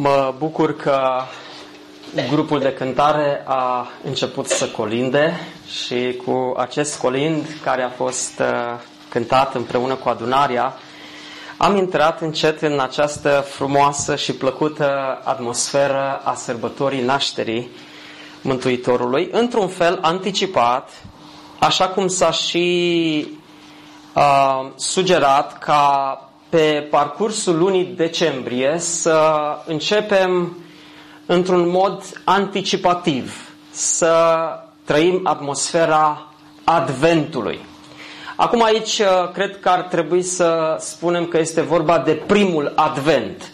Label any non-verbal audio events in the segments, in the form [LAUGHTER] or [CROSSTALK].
Mă bucur că grupul de cântare a început să colinde și cu acest colind care a fost uh, cântat împreună cu adunarea, am intrat încet în această frumoasă și plăcută atmosferă a sărbătorii nașterii Mântuitorului, într-un fel anticipat, așa cum s-a și uh, sugerat ca pe parcursul lunii decembrie să începem într-un mod anticipativ, să trăim atmosfera Adventului. Acum aici uh, cred că ar trebui să spunem că este vorba de primul Advent,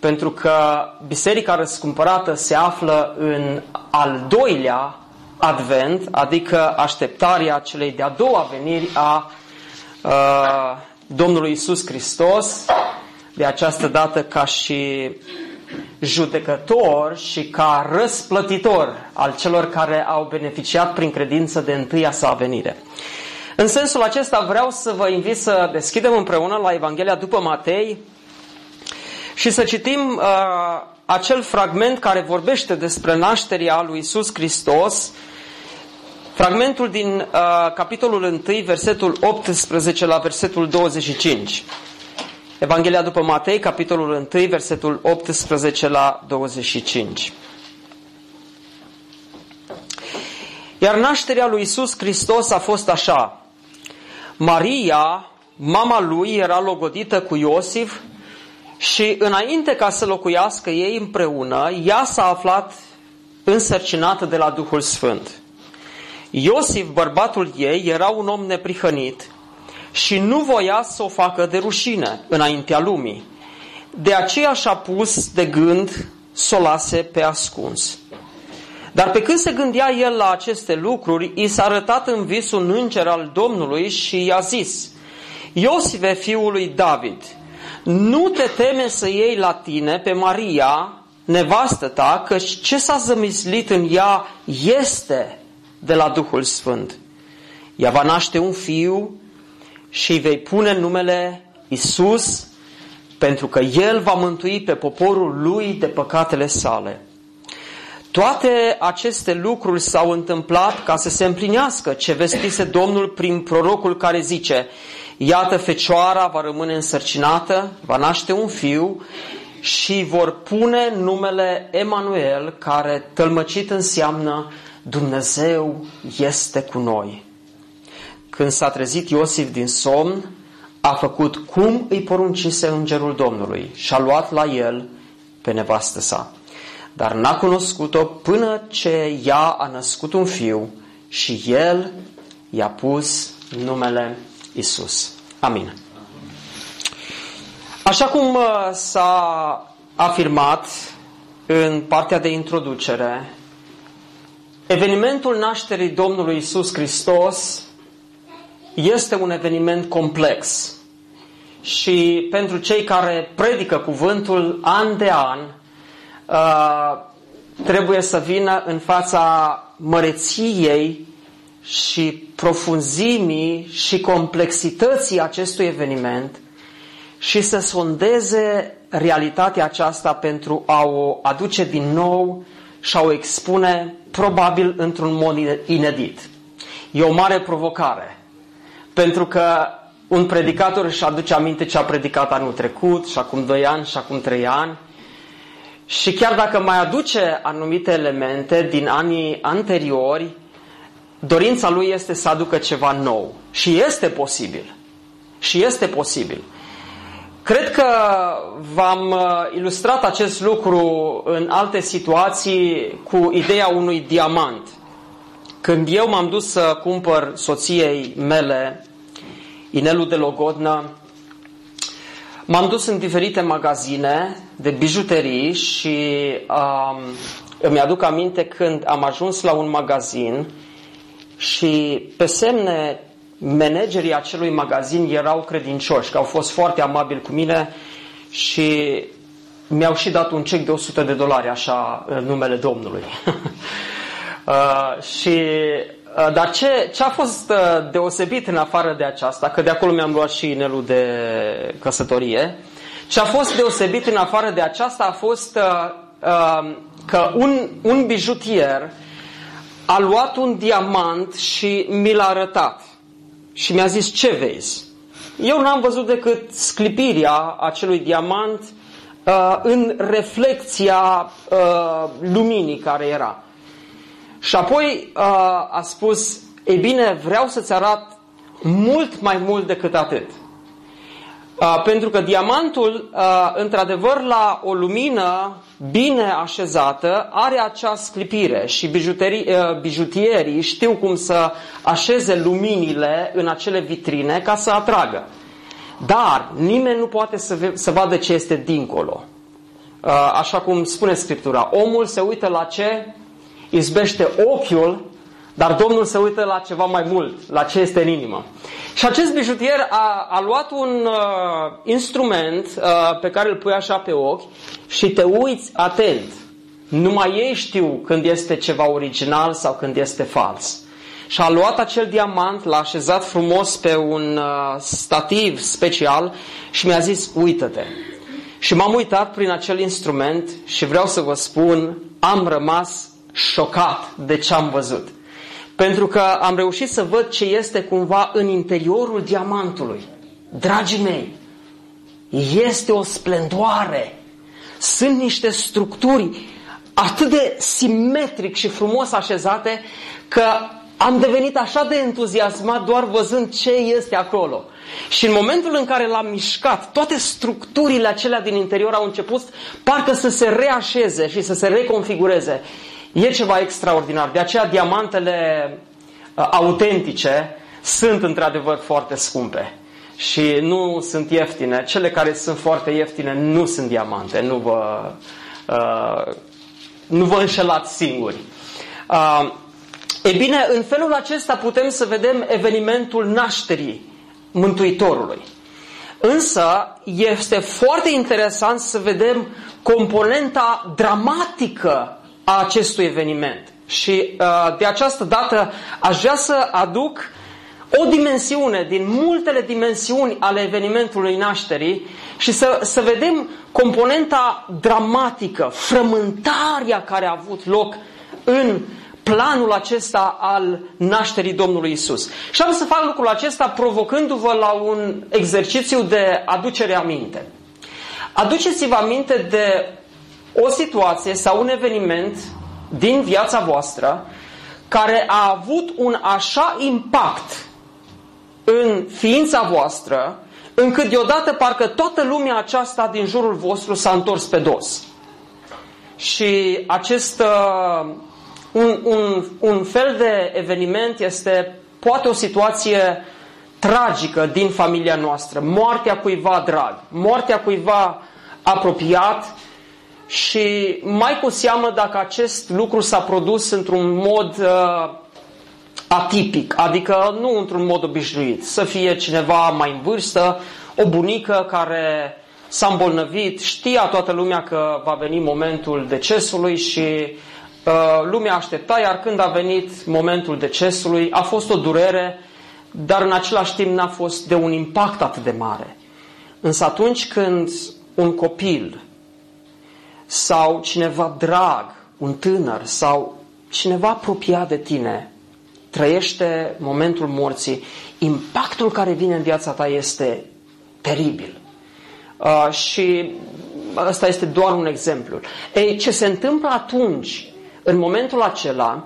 pentru că Biserica Răscumpărată se află în al doilea Advent, adică așteptarea celei de-a doua veniri a uh, Domnului Isus Hristos, de această dată ca și judecător și ca răsplătitor al celor care au beneficiat prin credință de întâia sa venire. În sensul acesta vreau să vă invit să deschidem împreună la Evanghelia după Matei și să citim uh, acel fragment care vorbește despre nașterea lui Isus Hristos, fragmentul din uh, capitolul 1, versetul 18 la versetul 25. Evanghelia după Matei, capitolul 1, versetul 18 la 25. Iar nașterea lui Isus Hristos a fost așa. Maria, mama lui, era logodită cu Iosif și înainte ca să locuiască ei împreună, ea s-a aflat însărcinată de la Duhul Sfânt. Iosif, bărbatul ei, era un om neprihănit și nu voia să o facă de rușine înaintea lumii. De aceea și-a pus de gând să o lase pe ascuns. Dar pe când se gândea el la aceste lucruri, i s-a arătat în vis un înger al Domnului și i-a zis, Iosive, fiul lui David, nu te teme să iei la tine pe Maria, nevastă ta, că ce s-a zămislit în ea este de la Duhul Sfânt. Ea va naște un fiu și îi vei pune numele Isus, pentru că El va mântui pe poporul lui de păcatele sale. Toate aceste lucruri s-au întâmplat ca să se împlinească ce vestise Domnul prin prorocul care zice Iată, fecioara va rămâne însărcinată, va naște un fiu și vor pune numele Emanuel, care tălmăcit înseamnă Dumnezeu este cu noi. Când s-a trezit Iosif din somn, a făcut cum îi poruncise îngerul Domnului și a luat la el pe nevastă sa. Dar n-a cunoscut-o până ce ea a născut un fiu și el i-a pus numele Isus. Amin. Așa cum uh, s-a afirmat în partea de introducere, evenimentul nașterii Domnului Isus Hristos este un eveniment complex. Și pentru cei care predică cuvântul an de an, uh, trebuie să vină în fața măreției și profunzimii și complexității acestui eveniment și să sondeze realitatea aceasta pentru a o aduce din nou și a o expune probabil într-un mod inedit. E o mare provocare. Pentru că un predicator își aduce aminte ce a predicat anul trecut, și acum 2 ani, și acum 3 ani. Și chiar dacă mai aduce anumite elemente din anii anteriori, dorința lui este să aducă ceva nou. Și este posibil. Și este posibil. Cred că v-am uh, ilustrat acest lucru în alte situații cu ideea unui diamant. Când eu m-am dus să cumpăr soției mele inelul de logodnă, M-am dus în diferite magazine de bijuterii și um, îmi aduc aminte când am ajuns la un magazin și pe semne managerii acelui magazin erau credincioși, că au fost foarte amabili cu mine și mi-au și dat un cec de 100 de dolari, așa, în numele Domnului. [LAUGHS] uh, și, uh, dar ce, ce a fost uh, deosebit în afară de aceasta, că de acolo mi-am luat și inelul de căsătorie, ce a fost deosebit în afară de aceasta a fost uh, uh, că un, un bijutier a luat un diamant și mi l-a arătat și mi-a zis ce vezi? Eu n-am văzut decât sclipirea acelui diamant uh, în reflecția uh, luminii care era. Și apoi uh, a spus, e bine, vreau să-ți arat mult mai mult decât atât. Uh, pentru că diamantul, uh, într-adevăr, la o lumină bine așezată, are acea sclipire și bijuterii, uh, bijutierii știu cum să așeze luminile în acele vitrine ca să atragă. Dar nimeni nu poate să, să vadă ce este dincolo. Uh, așa cum spune Scriptura, omul se uită la ce izbește ochiul, dar Domnul se uită la ceva mai mult, la ce este în inimă. Și acest bijutier a, a luat un uh, instrument uh, pe care îl pui așa pe ochi și te uiți atent. Numai ei știu când este ceva original sau când este fals. Și a luat acel diamant, l-a așezat frumos pe un uh, stativ special și mi-a zis, uită-te. Și m-am uitat prin acel instrument și vreau să vă spun, am rămas șocat de ce am văzut. Pentru că am reușit să văd ce este cumva în interiorul diamantului. Dragii mei, este o splendoare. Sunt niște structuri atât de simetric și frumos așezate că am devenit așa de entuziasmat doar văzând ce este acolo. Și în momentul în care l-am mișcat, toate structurile acelea din interior au început parcă să se reașeze și să se reconfigureze. E ceva extraordinar. De aceea diamantele uh, autentice sunt într-adevăr foarte scumpe și nu sunt ieftine. Cele care sunt foarte ieftine nu sunt diamante. Nu vă, uh, nu vă înșelați singuri. Uh, e bine, în felul acesta putem să vedem evenimentul nașterii Mântuitorului. Însă este foarte interesant să vedem componenta dramatică a acestui eveniment. Și uh, de această dată aș vrea să aduc o dimensiune din multele dimensiuni ale evenimentului nașterii și să, să vedem componenta dramatică, frământarea care a avut loc în planul acesta al nașterii Domnului Isus. Și am să fac lucrul acesta provocându-vă la un exercițiu de aducere aminte. Aduceți-vă aminte de o situație sau un eveniment din viața voastră care a avut un așa impact în ființa voastră, încât deodată parcă toată lumea aceasta din jurul vostru s-a întors pe dos. Și acest uh, un, un, un fel de eveniment este poate o situație tragică din familia noastră, moartea cuiva drag, moartea cuiva apropiat și mai cu seamă dacă acest lucru s-a produs într-un mod uh, atipic, adică nu într-un mod obișnuit, să fie cineva mai în vârstă, o bunică care s-a îmbolnăvit, știa toată lumea că va veni momentul decesului și uh, lumea aștepta, iar când a venit momentul decesului, a fost o durere, dar în același timp n-a fost de un impact atât de mare. Însă atunci când un copil sau cineva drag, un tânăr sau cineva apropiat de tine trăiește momentul morții, impactul care vine în viața ta este teribil. Uh, și ăsta este doar un exemplu. Ei, ce se întâmplă atunci, în momentul acela,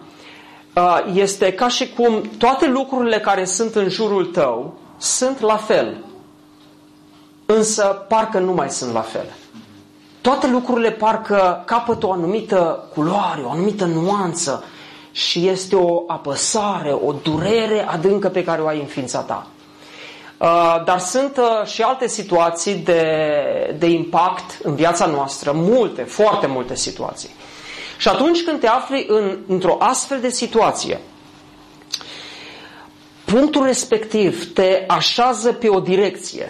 uh, este ca și cum toate lucrurile care sunt în jurul tău sunt la fel. Însă parcă nu mai sunt la fel toate lucrurile parcă capătă o anumită culoare, o anumită nuanță și este o apăsare, o durere adâncă pe care o ai în ființa ta. Uh, dar sunt uh, și alte situații de, de impact în viața noastră, multe, foarte multe situații. Și atunci când te afli în, într-o astfel de situație, punctul respectiv te așează pe o direcție.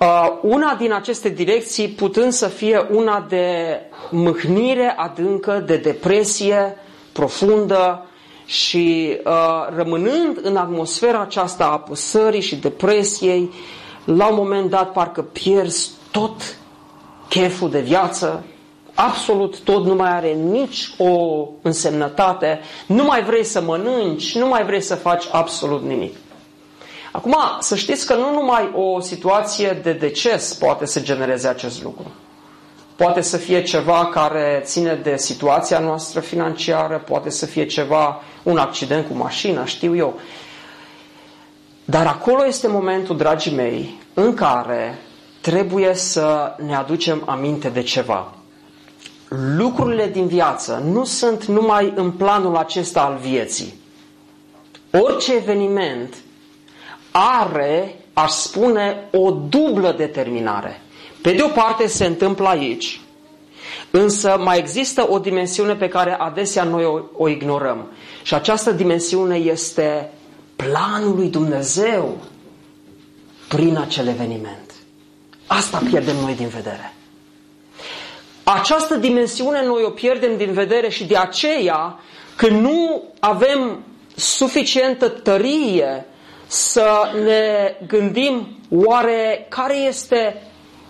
Uh, una din aceste direcții putând să fie una de mâhnire adâncă, de depresie profundă, și uh, rămânând în atmosfera aceasta a apăsării și depresiei, la un moment dat parcă pierzi tot cheful de viață, absolut tot nu mai are nici o însemnătate, nu mai vrei să mănânci, nu mai vrei să faci absolut nimic. Acum, să știți că nu numai o situație de deces poate să genereze acest lucru. Poate să fie ceva care ține de situația noastră financiară, poate să fie ceva, un accident cu mașina, știu eu. Dar acolo este momentul, dragii mei, în care trebuie să ne aducem aminte de ceva. Lucrurile din viață nu sunt numai în planul acesta al vieții. Orice eveniment are, aș spune, o dublă determinare. Pe de o parte se întâmplă aici, însă mai există o dimensiune pe care adesea noi o, o ignorăm. Și această dimensiune este planul lui Dumnezeu prin acel eveniment. Asta pierdem noi din vedere. Această dimensiune noi o pierdem din vedere și de aceea când nu avem suficientă tărie să ne gândim oare care este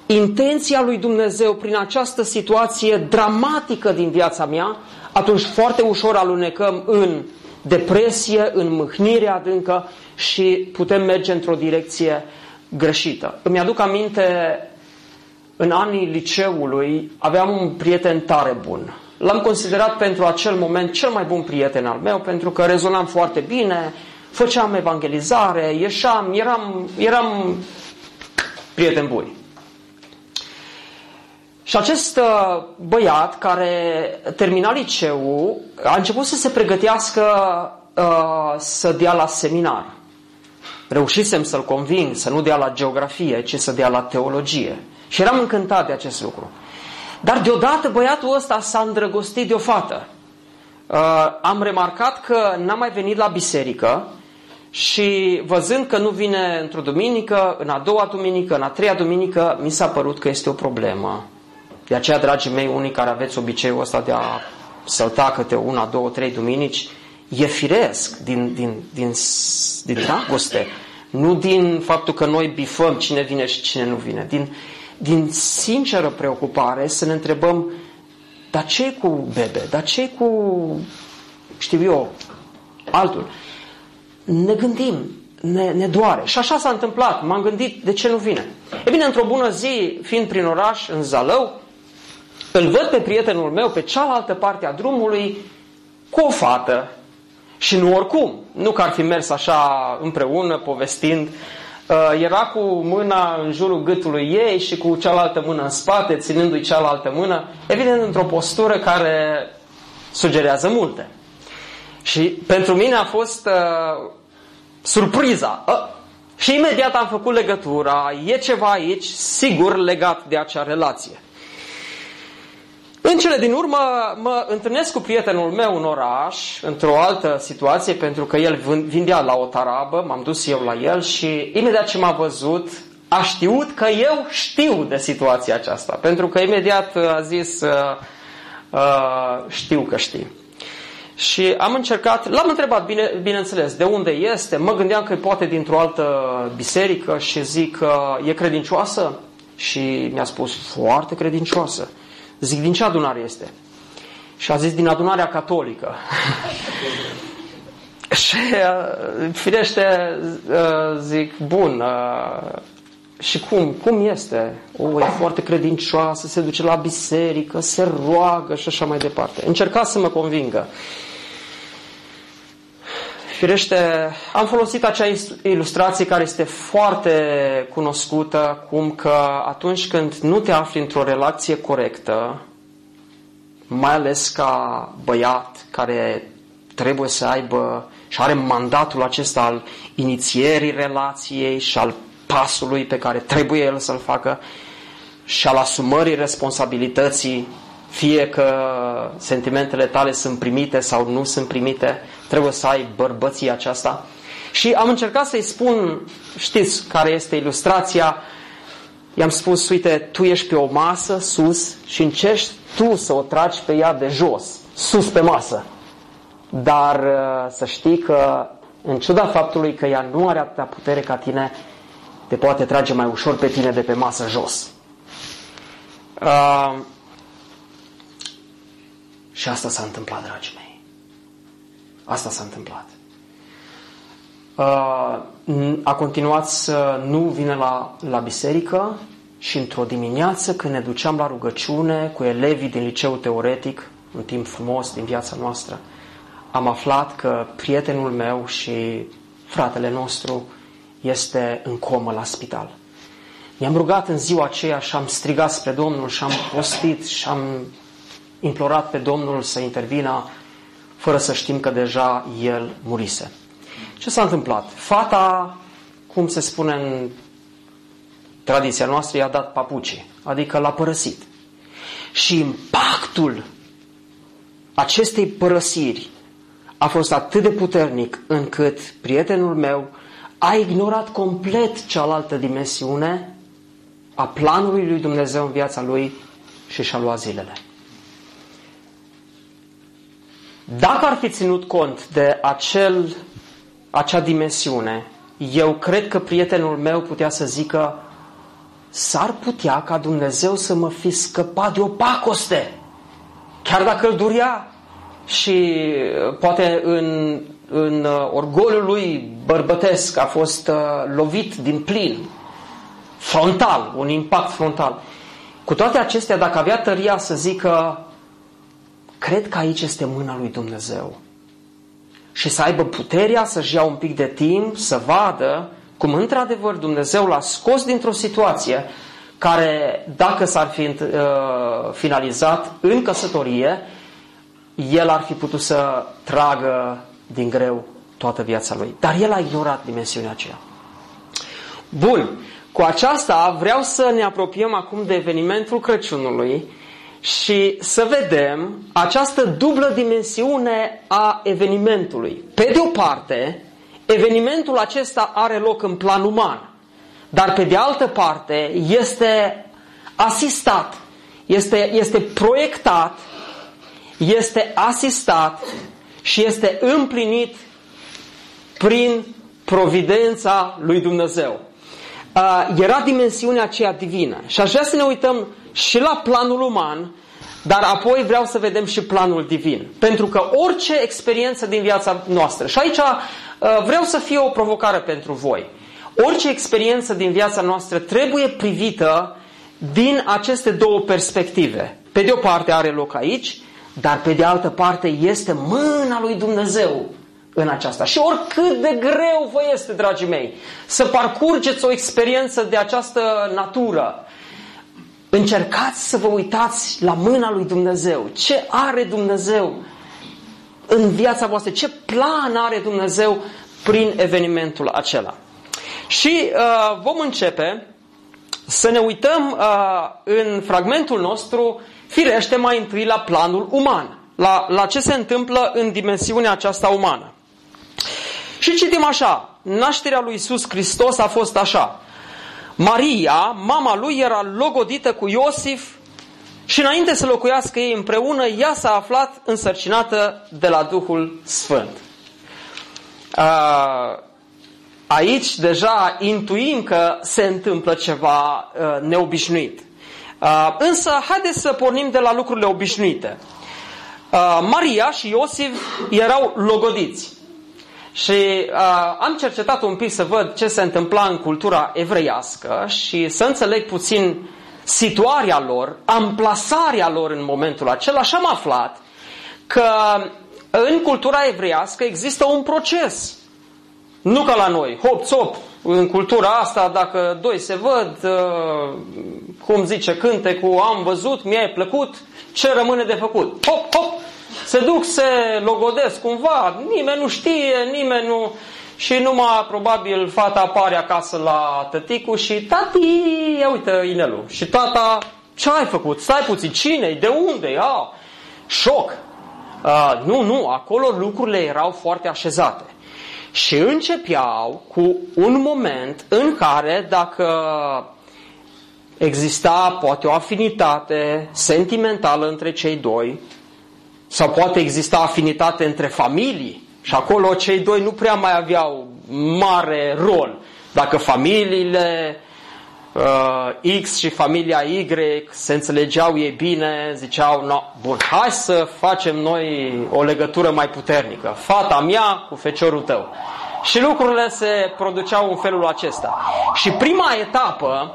intenția lui Dumnezeu prin această situație dramatică din viața mea, atunci foarte ușor alunecăm în depresie, în mâhnire adâncă și putem merge într-o direcție greșită. Îmi aduc aminte, în anii liceului aveam un prieten tare bun. L-am considerat pentru acel moment cel mai bun prieten al meu, pentru că rezonam foarte bine, făceam evangelizare, ieșeam, eram, eram prieten buni. Și acest uh, băiat care termina liceul a început să se pregătească uh, să dea la seminar. Reușisem să-l conving să nu dea la geografie, ci să dea la teologie. Și eram încântat de acest lucru. Dar deodată băiatul ăsta s-a îndrăgostit de o fată. Uh, am remarcat că n-a mai venit la biserică și văzând că nu vine într-o duminică, în a doua duminică, în a treia duminică, mi s-a părut că este o problemă. De aceea, dragii mei, unii care aveți obiceiul ăsta de a sălta câte una, două, trei duminici, e firesc din, din, din, din dragoste, nu din faptul că noi bifăm cine vine și cine nu vine, din, din sinceră preocupare să ne întrebăm, dar ce cu bebe, dar ce cu, știu eu, altul. Ne gândim, ne, ne doare. Și așa s-a întâmplat. M-am gândit de ce nu vine. E bine, într-o bună zi, fiind prin oraș, în Zalău, îl văd pe prietenul meu pe cealaltă parte a drumului cu o fată și nu oricum, nu că ar fi mers așa împreună povestind, uh, era cu mâna în jurul gâtului ei și cu cealaltă mână în spate, ținându-i cealaltă mână, evident într-o postură care sugerează multe. Și pentru mine a fost uh, surpriza. Uh, și imediat am făcut legătura, e ceva aici, sigur legat de acea relație. În cele din urmă mă întâlnesc cu prietenul meu în oraș, într-o altă situație, pentru că el vindea la o tarabă, m-am dus eu la el și imediat ce m-a văzut, a știut că eu știu de situația aceasta, pentru că imediat a zis uh, uh, știu că știi. Și am încercat, l-am întrebat, bine, bineînțeles, de unde este, mă gândeam că poate dintr-o altă biserică și zic că e credincioasă și mi-a spus foarte credincioasă. Zic, din ce adunare este? Și a zis, din adunarea catolică. [LAUGHS] și uh, firește, uh, zic, bun, uh, și cum? Cum este? O, e foarte credincioasă, se duce la biserică, se roagă și așa mai departe. Încerca să mă convingă. Firește, am folosit acea ilustrație care este foarte cunoscută, cum că atunci când nu te afli într-o relație corectă, mai ales ca băiat care trebuie să aibă și are mandatul acesta al inițierii relației și al pasului pe care trebuie el să-l facă și al asumării responsabilității, fie că sentimentele tale sunt primite sau nu sunt primite, trebuie să ai bărbății aceasta. Și am încercat să-i spun, știți care este ilustrația, i-am spus, uite, tu ești pe o masă sus și încerci tu să o tragi pe ea de jos, sus pe masă. Dar uh, să știi că, în ciuda faptului că ea nu are atâta putere ca tine, te poate trage mai ușor pe tine de pe masă jos. Uh, și asta s-a întâmplat, dragii mei. Asta s-a întâmplat. Uh, a continuat să nu vină la, la biserică și într-o dimineață când ne duceam la rugăciune cu elevii din liceu teoretic, un timp frumos din viața noastră, am aflat că prietenul meu și fratele nostru este în comă la spital. I-am rugat în ziua aceea și am strigat spre Domnul și am postit și am implorat pe Domnul să intervină fără să știm că deja el murise. Ce s-a întâmplat? Fata, cum se spune în tradiția noastră, i-a dat papuci, adică l-a părăsit. Și impactul acestei părăsiri a fost atât de puternic încât prietenul meu a ignorat complet cealaltă dimensiune a planului lui Dumnezeu în viața lui și și-a luat zilele. Dacă ar fi ținut cont de acel, acea dimensiune, eu cred că prietenul meu putea să zică s-ar putea ca Dumnezeu să mă fi scăpat de o pacoste, chiar dacă îl durea și poate în, în orgoliul lui bărbătesc a fost uh, lovit din plin, frontal, un impact frontal. Cu toate acestea, dacă avea tăria să zică cred că aici este mâna lui Dumnezeu. Și să aibă puterea să-și ia un pic de timp, să vadă cum într-adevăr Dumnezeu l-a scos dintr-o situație care, dacă s-ar fi uh, finalizat în căsătorie, el ar fi putut să tragă din greu toată viața lui. Dar el a ignorat dimensiunea aceea. Bun, cu aceasta vreau să ne apropiem acum de evenimentul Crăciunului și să vedem această dublă dimensiune a evenimentului. Pe de o parte, evenimentul acesta are loc în plan uman, dar pe de altă parte este asistat, este, este proiectat, este asistat și este împlinit prin providența lui Dumnezeu. Uh, era dimensiunea aceea divină. Și aș vrea să ne uităm și la planul uman, dar apoi vreau să vedem și planul divin. Pentru că orice experiență din viața noastră, și aici uh, vreau să fie o provocare pentru voi, orice experiență din viața noastră trebuie privită din aceste două perspective. Pe de o parte are loc aici, dar pe de altă parte este mâna lui Dumnezeu în aceasta. Și oricât de greu vă este, dragii mei, să parcurgeți o experiență de această natură, încercați să vă uitați la mâna lui Dumnezeu. Ce are Dumnezeu în viața voastră? Ce plan are Dumnezeu prin evenimentul acela? Și uh, vom începe să ne uităm uh, în fragmentul nostru, firește mai întâi la planul uman, la, la ce se întâmplă în dimensiunea aceasta umană. Și citim așa, nașterea lui Iisus Hristos a fost așa. Maria, mama lui, era logodită cu Iosif și înainte să locuiască ei împreună, ea s-a aflat însărcinată de la Duhul Sfânt. Aici deja intuim că se întâmplă ceva neobișnuit. Însă, haideți să pornim de la lucrurile obișnuite. Maria și Iosif erau logodiți. Și uh, am cercetat un pic să văd ce se întâmpla în cultura evreiască și să înțeleg puțin situarea lor, amplasarea lor în momentul acela și am aflat că în cultura evreiască există un proces. Nu ca la noi, hop, țop, în cultura asta, dacă doi se văd, uh, cum zice cântecul, am văzut, mi-a plăcut, ce rămâne de făcut? Hop, hop, Se duc, se logodesc cumva, nimeni nu știe, nimeni nu... Și numai probabil fata apare acasă la tăticu și tati, ia uite inelul. Și tata, ce ai făcut? Stai puțin, cine De unde Ah, șoc. Uh, nu, nu, acolo lucrurile erau foarte așezate. Și începeau cu un moment în care dacă exista poate o afinitate sentimentală între cei doi, sau poate exista afinitate între familii, și acolo cei doi nu prea mai aveau mare rol. Dacă familiile uh, X și familia Y se înțelegeau ei bine, ziceau, no, bun, hai să facem noi o legătură mai puternică. Fata mea cu feciorul tău. Și lucrurile se produceau în felul acesta. Și prima etapă,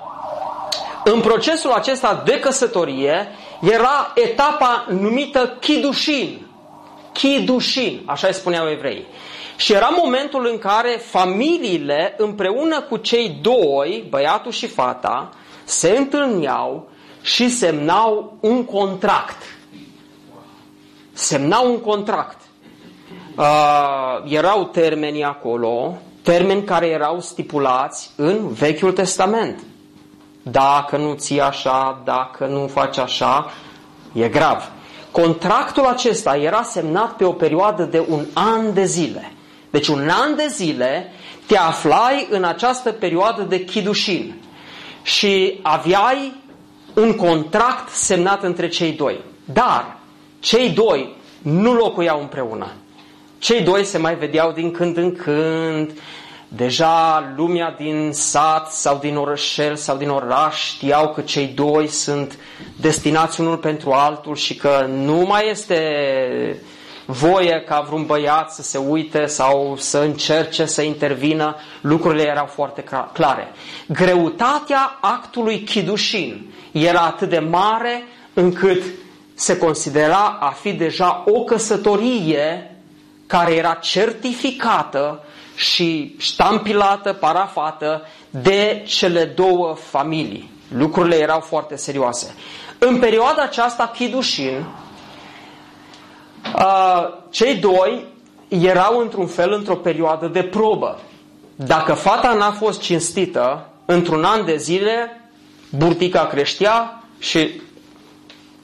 în procesul acesta de căsătorie, era etapa numită Chidușin. Chidușin, așa îi spuneau evrei. Și era momentul în care familiile, împreună cu cei doi, băiatul și fata, se întâlneau și semnau un contract. Semnau un contract. Uh, erau termeni acolo, termeni care erau stipulați în Vechiul Testament. Dacă nu ții așa, dacă nu faci așa, e grav. Contractul acesta era semnat pe o perioadă de un an de zile. Deci un an de zile te aflai în această perioadă de chidușin și aveai un contract semnat între cei doi. Dar cei doi nu locuiau împreună. Cei doi se mai vedeau din când în când, Deja lumea din sat sau din orășel sau din oraș știau că cei doi sunt destinați unul pentru altul și că nu mai este voie ca vreun băiat să se uite sau să încerce să intervină, lucrurile erau foarte clare. Greutatea actului chidușin era atât de mare încât se considera a fi deja o căsătorie care era certificată și ștampilată, parafată de cele două familii. Lucrurile erau foarte serioase. În perioada aceasta, Chidușin, cei doi erau într-un fel într-o perioadă de probă. Dacă fata n-a fost cinstită, într-un an de zile, burtica creștea și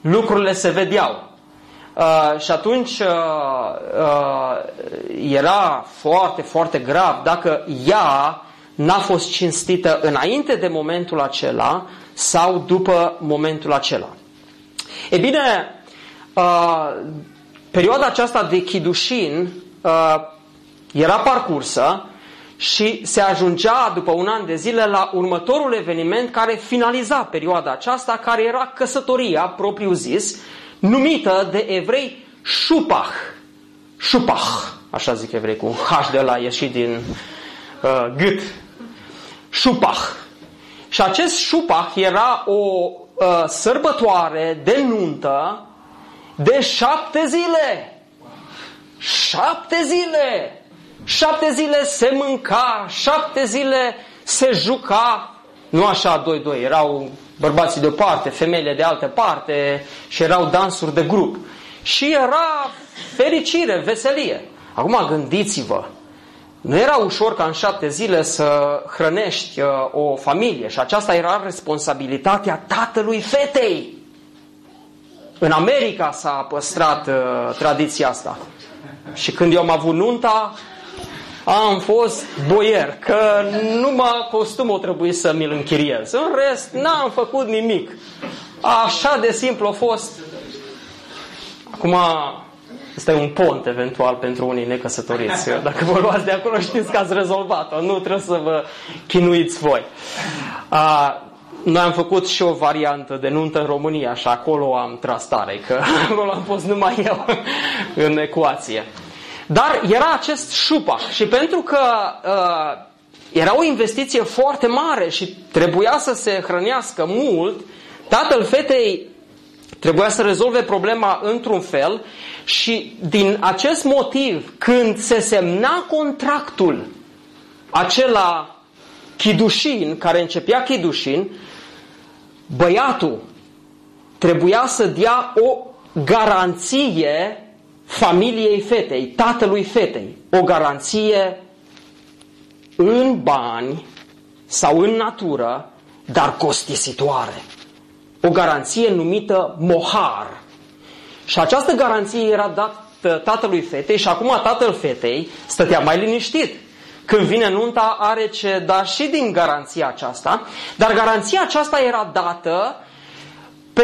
lucrurile se vedeau. Uh, și atunci uh, uh, era foarte, foarte grav dacă ea n-a fost cinstită înainte de momentul acela sau după momentul acela. E bine, uh, perioada aceasta de chidușin uh, era parcursă și se ajungea după un an de zile la următorul eveniment care finaliza perioada aceasta, care era căsătoria propriu-zis, numită de evrei Shupach. Shupach, așa zic evrei, cu H de la ieșit din uh, gât. Shupach. Și acest Shupach era o uh, sărbătoare de nuntă de șapte zile. Șapte zile! Șapte zile se mânca, șapte zile se juca. Nu așa doi, doi, erau bărbații de o parte, femeile de altă parte și erau dansuri de grup. Și era fericire, veselie. Acum gândiți-vă, nu era ușor ca în șapte zile să hrănești uh, o familie și aceasta era responsabilitatea tatălui fetei. În America s-a păstrat uh, tradiția asta. Și când eu am avut nunta, am fost boier, că numai costumul trebuie să mi-l închiriez. În rest, n-am făcut nimic. Așa de simplu a fost. Acum, este un pont eventual pentru unii necăsătoriți. [LAUGHS] Dacă vă luați de acolo, știți că ați rezolvat-o. Nu trebuie să vă chinuiți voi. A, noi am făcut și o variantă de nuntă în România și acolo am tras tare, că [LAUGHS] acolo am fost numai eu în ecuație. Dar era acest șupa și pentru că uh, era o investiție foarte mare și trebuia să se hrănească mult, tatăl fetei trebuia să rezolve problema într-un fel și din acest motiv, când se semna contractul acela chidușin, care începea chidușin, băiatul trebuia să dea o garanție familiei fetei, tatălui fetei, o garanție în bani sau în natură, dar costisitoare. O garanție numită mohar. Și această garanție era dată tatălui fetei și acum tatăl fetei stătea mai liniștit. Când vine nunta are ce da și din garanția aceasta, dar garanția aceasta era dată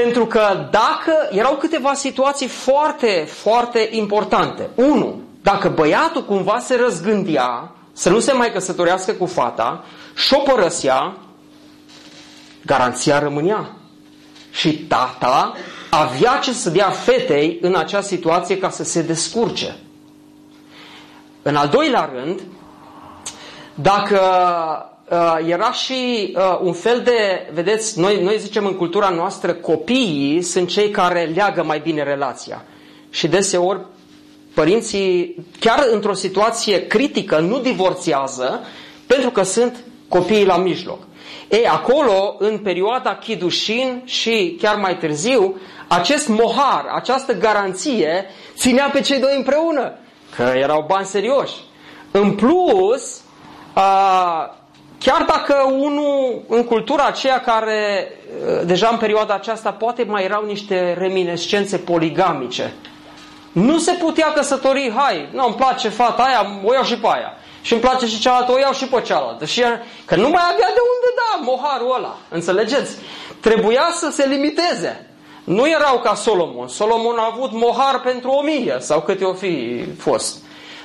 pentru că dacă erau câteva situații foarte, foarte importante. Unu, dacă băiatul cumva se răzgândea să nu se mai căsătorească cu fata și o părăsea, garanția rămânea. Și tata avea ce să dea fetei în acea situație ca să se descurce. În al doilea rând, dacă uh, era și uh, un fel de, vedeți, noi, noi zicem în cultura noastră, copiii sunt cei care leagă mai bine relația. Și deseori părinții, chiar într-o situație critică, nu divorțiază pentru că sunt copiii la mijloc. E, acolo, în perioada chidușin și chiar mai târziu, acest mohar, această garanție, ținea pe cei doi împreună, că erau bani serioși. În plus, a, chiar dacă unul în cultura aceea care deja în perioada aceasta poate mai erau niște reminescențe poligamice, nu se putea căsători, hai, nu, îmi place fata aia, o iau și pe aia. Și îmi place și cealaltă, o iau și pe cealaltă. Și că nu mai avea de unde da moharul ăla. Înțelegeți? Trebuia să se limiteze. Nu erau ca Solomon. Solomon a avut mohar pentru o mie sau câte o fi fost.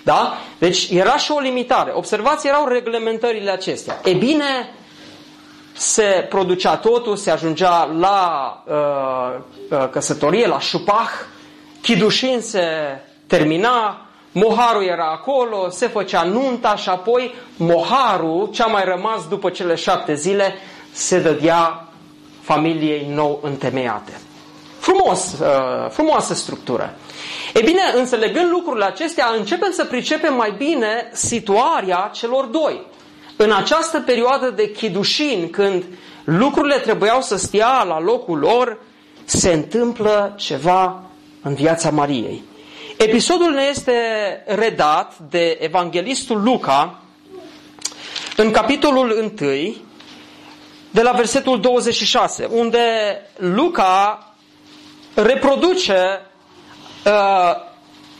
Da? Deci era și o limitare. Observați, erau reglementările acestea. E bine, se producea totul, se ajungea la uh, uh, căsătorie, la șupah, chidușin se termina, moharul era acolo, se făcea nunta și apoi moharul, cea mai rămas după cele șapte zile, se dădea familiei nou întemeiate. Frumos, uh, frumoasă structură. E bine, înțelegând lucrurile acestea, începem să pricepem mai bine situarea celor doi. În această perioadă de chidușin, când lucrurile trebuiau să stea la locul lor, se întâmplă ceva în viața Mariei. Episodul ne este redat de evanghelistul Luca în capitolul 1, de la versetul 26, unde Luca reproduce uh,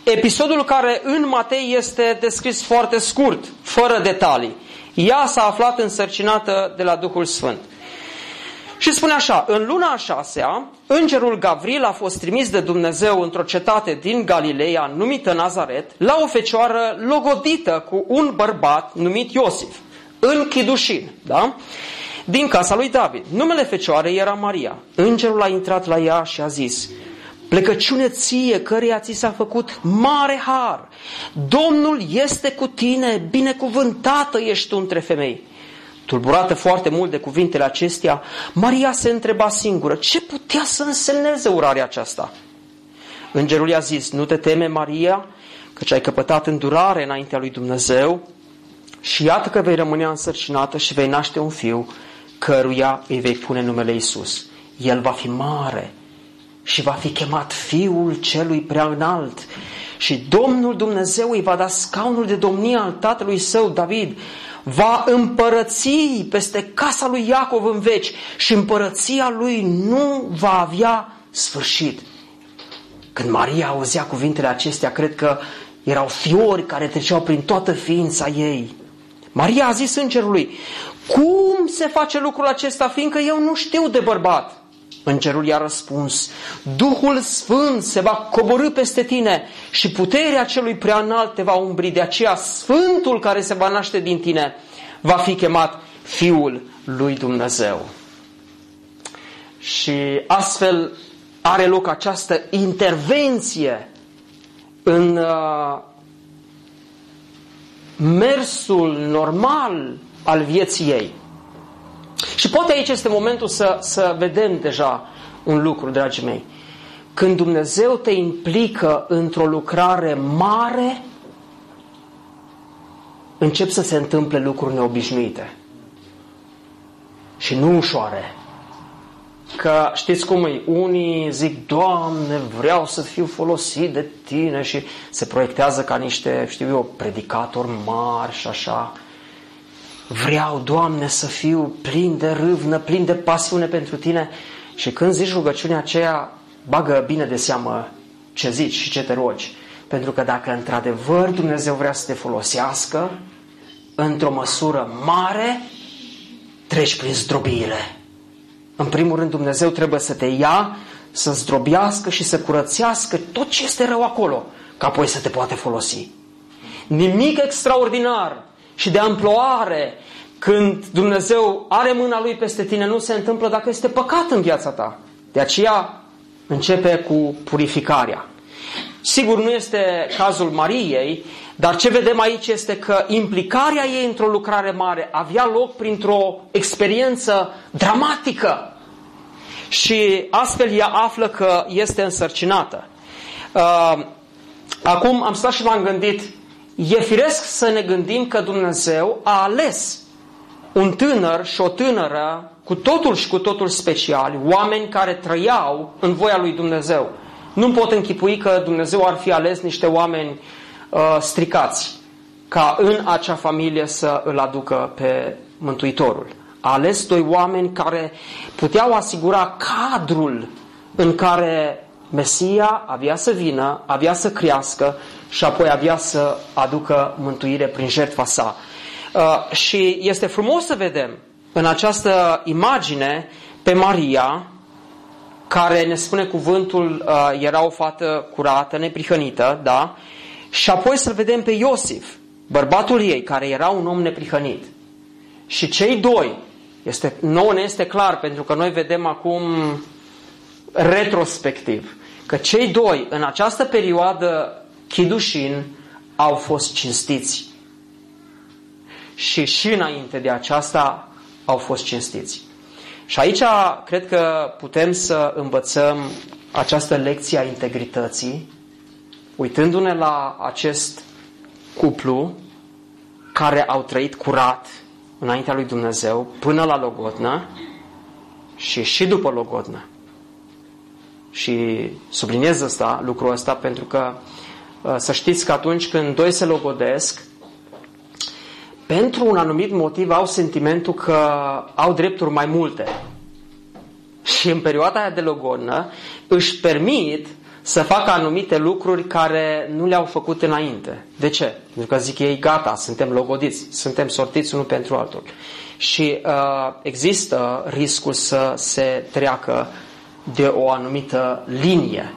episodul care în Matei este descris foarte scurt, fără detalii. Ea s-a aflat însărcinată de la Duhul Sfânt. Și spune așa, în luna a șasea, îngerul Gavril a fost trimis de Dumnezeu într-o cetate din Galileea numită Nazaret, la o fecioară logodită cu un bărbat numit Iosif, în Chidușin, da? din casa lui David. Numele fecioarei era Maria. Îngerul a intrat la ea și a zis, Plecăciune ție, căreia ți s-a făcut mare har. Domnul este cu tine, binecuvântată ești tu între femei. Tulburată foarte mult de cuvintele acestea, Maria se întreba singură, ce putea să însemneze urarea aceasta? Îngerul i-a zis, nu te teme, Maria, căci ai căpătat îndurare înaintea lui Dumnezeu și iată că vei rămâne însărcinată și vei naște un fiu, căruia îi vei pune numele Isus. El va fi mare și va fi chemat Fiul Celui Prea Înalt și Domnul Dumnezeu îi va da scaunul de domnie al tatălui său, David, va împărăți peste casa lui Iacov în veci și împărăția lui nu va avea sfârșit. Când Maria auzea cuvintele acestea, cred că erau fiori care treceau prin toată ființa ei. Maria a zis îngerului, cum se face lucrul acesta, fiindcă eu nu știu de bărbat? Îngerul i-a răspuns, Duhul Sfânt se va coborâ peste tine și puterea celui prea înalt te va umbri. De aceea Sfântul care se va naște din tine va fi chemat Fiul lui Dumnezeu. Și astfel are loc această intervenție în uh, mersul normal al vieții ei. Și poate aici este momentul să, să vedem deja un lucru, dragii mei. Când Dumnezeu te implică într-o lucrare mare, încep să se întâmple lucruri neobișnuite. Și nu ușoare, că știți cum e, unii zic, Doamne, vreau să fiu folosit de tine și se proiectează ca niște, știu eu, predicatori mari și așa. Vreau, Doamne, să fiu plin de râvnă, plin de pasiune pentru tine. Și când zici rugăciunea aceea, bagă bine de seamă ce zici și ce te rogi. Pentru că dacă într-adevăr Dumnezeu vrea să te folosească, într-o măsură mare, treci prin zdrobiile. În primul rând, Dumnezeu trebuie să te ia, să zdrobească și să curățească tot ce este rău acolo, ca apoi să te poate folosi. Nimic extraordinar și de amploare când Dumnezeu are mâna Lui peste tine nu se întâmplă dacă este păcat în viața ta. De aceea începe cu purificarea. Sigur, nu este cazul Mariei, dar ce vedem aici este că implicarea ei într-o lucrare mare avea loc printr-o experiență dramatică și astfel ea află că este însărcinată. Uh, acum am stat și m-am gândit, e firesc să ne gândim că Dumnezeu a ales un tânăr și o tânără cu totul și cu totul speciali, oameni care trăiau în voia lui Dumnezeu. Nu pot închipui că Dumnezeu ar fi ales niște oameni uh, stricați ca în acea familie să îl aducă pe Mântuitorul. A ales doi oameni care puteau asigura cadrul în care Mesia avea să vină, avea să crească și apoi avea să aducă mântuire prin jertfa sa. Uh, și este frumos să vedem în această imagine pe Maria, care ne spune cuvântul, uh, era o fată curată, neprihănită, da? Și apoi să-l vedem pe Iosif, bărbatul ei, care era un om neprihănit. Și cei doi, este, nouă ne este clar, pentru că noi vedem acum retrospectiv, că cei doi, în această perioadă chidușin, au fost cinstiți. Și și înainte de aceasta au fost cinstiți. Și aici cred că putem să învățăm această lecție a integrității, uitându-ne la acest cuplu care au trăit curat înaintea lui Dumnezeu până la logodnă și și după logodnă. Și subliniez asta, lucrul ăsta, pentru că uh, să știți că atunci când doi se logodesc, pentru un anumit motiv au sentimentul că au drepturi mai multe. Și în perioada aia de logodnă își permit să facă anumite lucruri care nu le-au făcut înainte. De ce? Pentru că zic ei, gata, suntem logodiți, suntem sortiți unul pentru altul. Și uh, există riscul să se treacă de o anumită linie.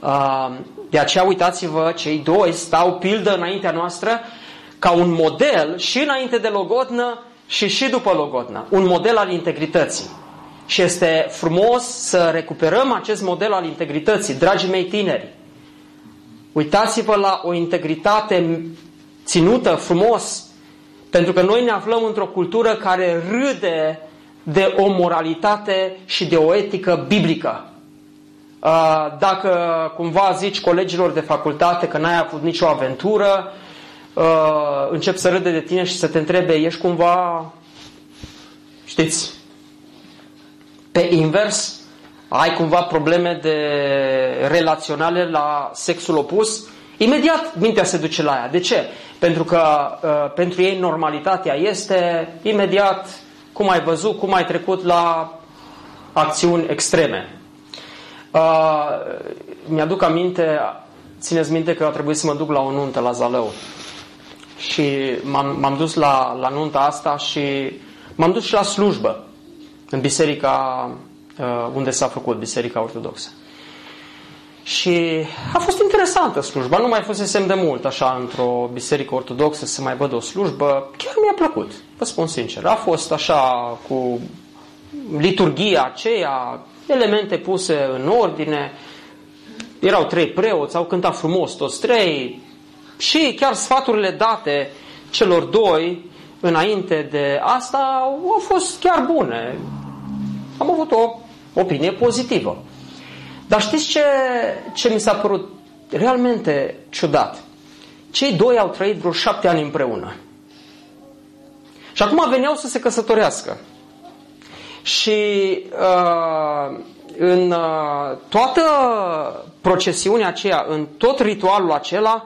Uh, de aceea uitați-vă, cei doi stau pildă înaintea noastră ca un model și înainte de logodnă și și după logodnă. Un model al integrității. Și este frumos să recuperăm acest model al integrității, dragii mei tineri. Uitați-vă la o integritate ținută frumos, pentru că noi ne aflăm într-o cultură care râde de o moralitate și de o etică biblică. Dacă cumva zici colegilor de facultate că n-ai avut nicio aventură, încep să râde de tine și să te întrebe, ești cumva, știți, pe invers, ai cumva probleme de relaționale la sexul opus, imediat mintea se duce la ea. De ce? Pentru că uh, pentru ei normalitatea este imediat cum ai văzut, cum ai trecut la acțiuni extreme. Uh, mi-aduc aminte, țineți minte că a trebuit să mă duc la o nuntă la Zalău. Și m-am, m-am dus la, la nunta asta și m-am dus și la slujbă în biserica uh, unde s-a făcut, biserica ortodoxă. Și a fost interesantă slujba, nu mai fusesem de mult așa într-o biserică ortodoxă să mai văd o slujbă, chiar mi-a plăcut, vă spun sincer. A fost așa cu liturgia aceea, elemente puse în ordine, erau trei preoți, au cântat frumos toți trei și chiar sfaturile date celor doi înainte de asta au fost chiar bune. Am avut o opinie pozitivă. Dar știți ce, ce mi s-a părut realmente ciudat? Cei doi au trăit vreo șapte ani împreună. Și acum veneau să se căsătorească. Și uh, în uh, toată procesiunea aceea, în tot ritualul acela,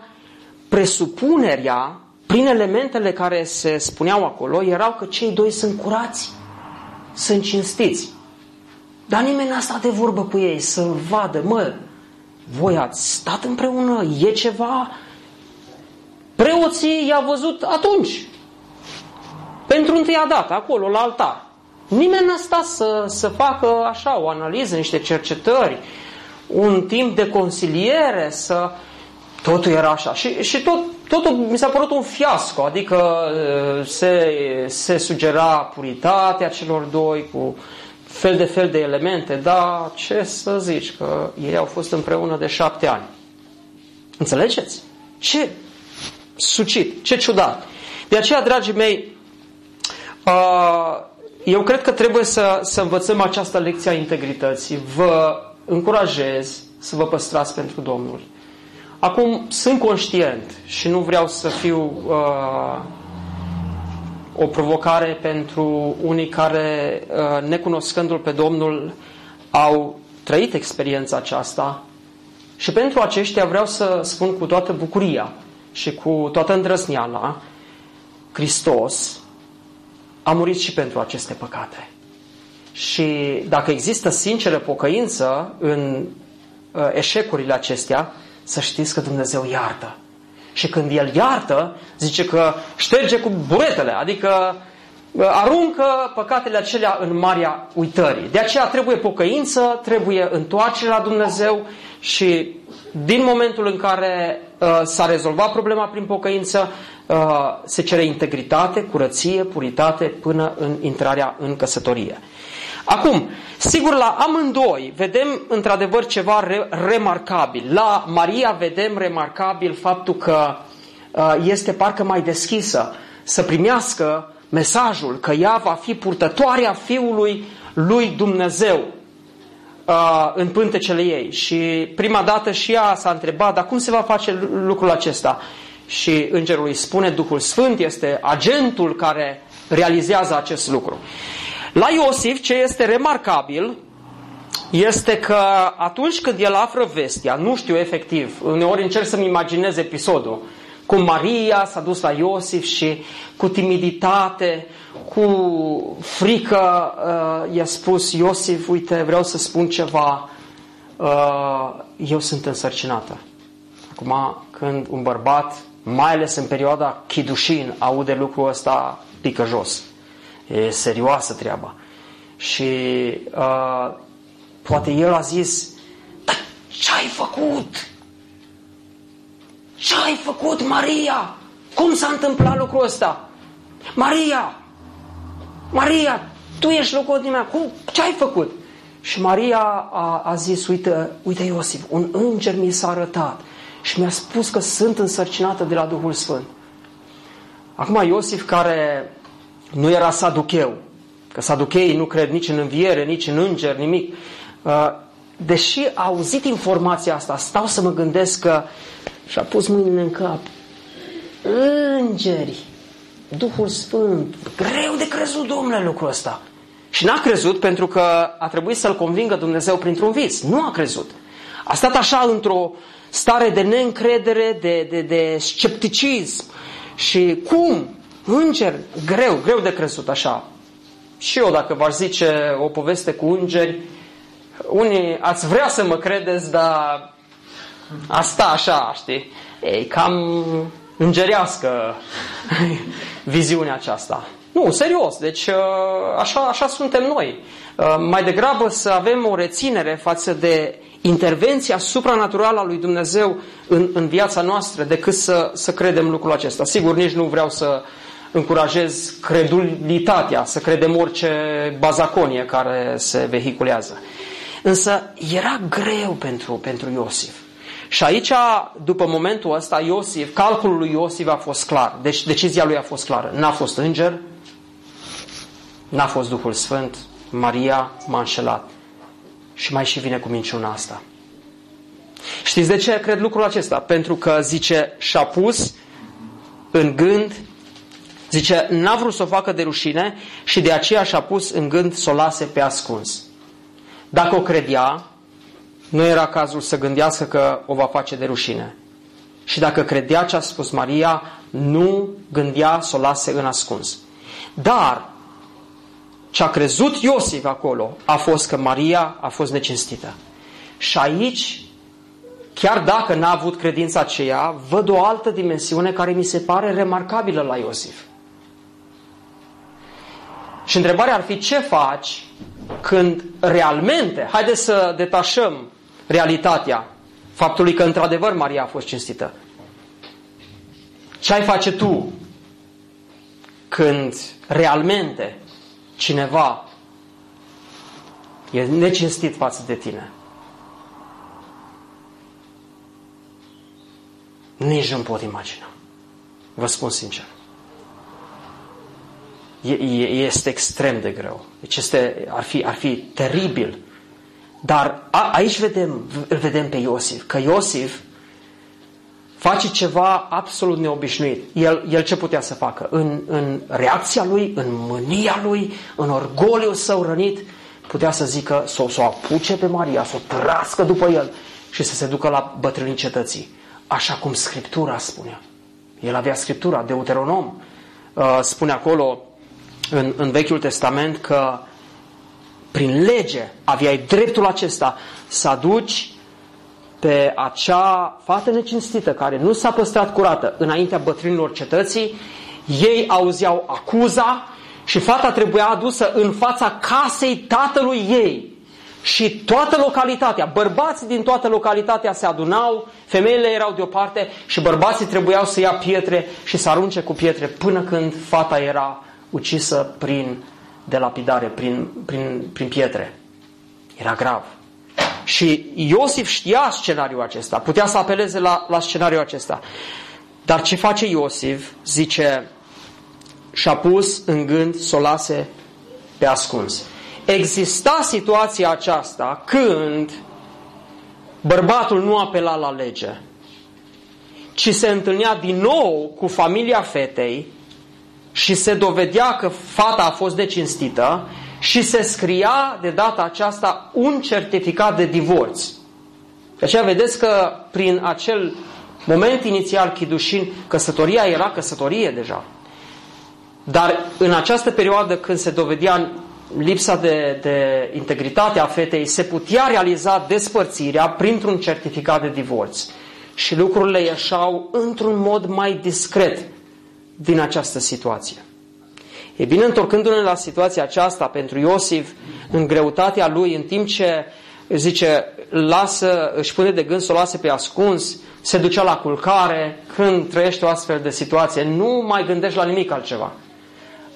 presupunerea, prin elementele care se spuneau acolo, erau că cei doi sunt curați, sunt cinstiți. Dar nimeni n-a stat de vorbă cu ei să vadă, mă, voi ați stat împreună, e ceva? Preoții i-a văzut atunci, pentru întâia dată, acolo, la altar. Nimeni n-a stat să, să facă așa o analiză, niște cercetări, un timp de consiliere, să... Totul era așa. Și, și tot, totul mi s-a părut un fiasco, adică se, se sugera puritatea celor doi cu fel de fel de elemente, dar ce să zici, că ei au fost împreună de șapte ani. Înțelegeți? Ce sucit, ce ciudat. De aceea, dragii mei, eu cred că trebuie să, să învățăm această lecție a integrității. Vă încurajez să vă păstrați pentru Domnul. Acum, sunt conștient și nu vreau să fiu uh, o provocare pentru unii care, uh, necunoscându-L pe Domnul, au trăit experiența aceasta și pentru aceștia vreau să spun cu toată bucuria și cu toată îndrăzneala, Hristos a murit și pentru aceste păcate. Și dacă există sinceră pocăință în uh, eșecurile acestea, să știți că Dumnezeu iartă. Și când El iartă, zice că șterge cu buretele, adică uh, aruncă păcatele acelea în marea uitării. De aceea trebuie pocăință, trebuie întoarcere la Dumnezeu și din momentul în care uh, s-a rezolvat problema prin pocăință, Uh, se cere integritate, curăție, puritate până în intrarea în căsătorie. Acum, sigur, la amândoi vedem într-adevăr ceva re- remarcabil. La Maria vedem remarcabil faptul că uh, este parcă mai deschisă să primească mesajul că ea va fi purtătoarea Fiului lui Dumnezeu uh, în pântecele ei. Și prima dată și ea s-a întrebat, dar cum se va face lucrul acesta? Și îngerul îi spune Duhul Sfânt este agentul care realizează acest lucru. La Iosif ce este remarcabil este că atunci când el află vestia, nu știu efectiv, uneori încerc să-mi imaginez episodul, cum Maria s-a dus la Iosif și cu timiditate, cu frică uh, i-a spus Iosif, uite, vreau să spun ceva, uh, eu sunt însărcinată. Acum, când un bărbat mai ales în perioada chidușin, aude lucrul ăsta, pică jos. E serioasă treaba. Și uh, poate el a zis, dar ce ai făcut? Ce ai făcut, Maria? Cum s-a întâmplat lucrul ăsta? Maria! Maria, tu ești locotenimea, cum, ce ai făcut? Și Maria a, a zis, uite, uite Iosif, un înger mi s-a arătat și mi-a spus că sunt însărcinată de la Duhul Sfânt. Acum Iosif, care nu era saducheu, că saducheii nu cred nici în înviere, nici în înger, nimic, uh, deși a auzit informația asta, stau să mă gândesc că și-a pus mâinile în cap. Îngeri, Duhul Sfânt, greu de crezut, domnule, lucrul ăsta. Și n-a crezut pentru că a trebuit să-l convingă Dumnezeu printr-un vis. Nu a crezut. A stat așa într-o stare de neîncredere, de, de, de scepticism. Și cum? Înger, greu, greu de crezut așa. Și eu, dacă v-aș zice o poveste cu îngeri, unii ați vrea să mă credeți, dar asta așa, știi? Ei, cam îngerească [LAUGHS] viziunea aceasta. Nu, serios, deci uh, așa, așa suntem noi. Uh, mai degrabă să avem o reținere față de intervenția supranaturală a lui Dumnezeu în, în viața noastră decât să, să credem lucrul acesta. Sigur, nici nu vreau să încurajez credulitatea, să credem orice bazaconie care se vehiculează. Însă era greu pentru, pentru Iosif. Și aici, după momentul ăsta, Iosif, calculul lui Iosif a fost clar. Deci decizia lui a fost clară. N-a fost înger, n-a fost Duhul Sfânt, Maria m-a înșelat și mai și vine cu minciuna asta. Știți de ce cred lucrul acesta? Pentru că, zice, și-a pus în gând Zice, n-a vrut să o facă de rușine și de aceea și-a pus în gând să o lase pe ascuns. Dacă o credea, nu era cazul să gândească că o va face de rușine. Și dacă credea ce a spus Maria, nu gândea să o lase în ascuns. Dar ce a crezut Iosif acolo a fost că Maria a fost necinstită. Și aici, chiar dacă n-a avut credința aceea, văd o altă dimensiune care mi se pare remarcabilă la Iosif. Și întrebarea ar fi ce faci când realmente, haideți să detașăm realitatea faptului că într-adevăr Maria a fost cinstită. Ce ai face tu când realmente cineva e necinstit față de tine? Nici nu pot imagina. Vă spun sincer. E, e, este extrem de greu. Deci este, ar, fi, ar fi teribil. Dar a, aici vedem, îl vedem pe Iosif. Că Iosif face ceva absolut neobișnuit. El, el ce putea să facă? În, în reacția lui, în mânia lui, în orgoliul său rănit, putea să zică, să, să o apuce pe Maria, să o trască după el și să se ducă la bătrânii cetății. Așa cum Scriptura spunea. El avea Scriptura, Deuteronom. Uh, spune acolo în, în Vechiul Testament că prin lege aveai dreptul acesta să aduci pe acea fată necinstită care nu s-a păstrat curată înaintea bătrânilor cetății, ei auzeau acuza și fata trebuia adusă în fața casei tatălui ei. Și toată localitatea, bărbații din toată localitatea se adunau, femeile erau deoparte și bărbații trebuiau să ia pietre și să arunce cu pietre până când fata era ucisă prin delapidare, prin, prin, prin pietre. Era grav. Și Iosif știa scenariul acesta, putea să apeleze la, la scenariul acesta. Dar ce face Iosif? Zice, și-a pus în gând să o lase pe ascuns. Exista situația aceasta când bărbatul nu apela la lege, ci se întâlnea din nou cu familia fetei și se dovedea că fata a fost decinstită și se scria de data aceasta un certificat de divorț. De aceea vedeți că prin acel moment inițial chidușin, căsătoria era căsătorie deja. Dar în această perioadă când se dovedea lipsa de, de integritate a fetei, se putea realiza despărțirea printr-un certificat de divorț. Și lucrurile ieșau într-un mod mai discret din această situație. E bine, întorcându-ne la situația aceasta pentru Iosif, în greutatea lui, în timp ce zice, lasă, își pune de gând să o lase pe ascuns, se ducea la culcare, când trăiești o astfel de situație, nu mai gândești la nimic altceva.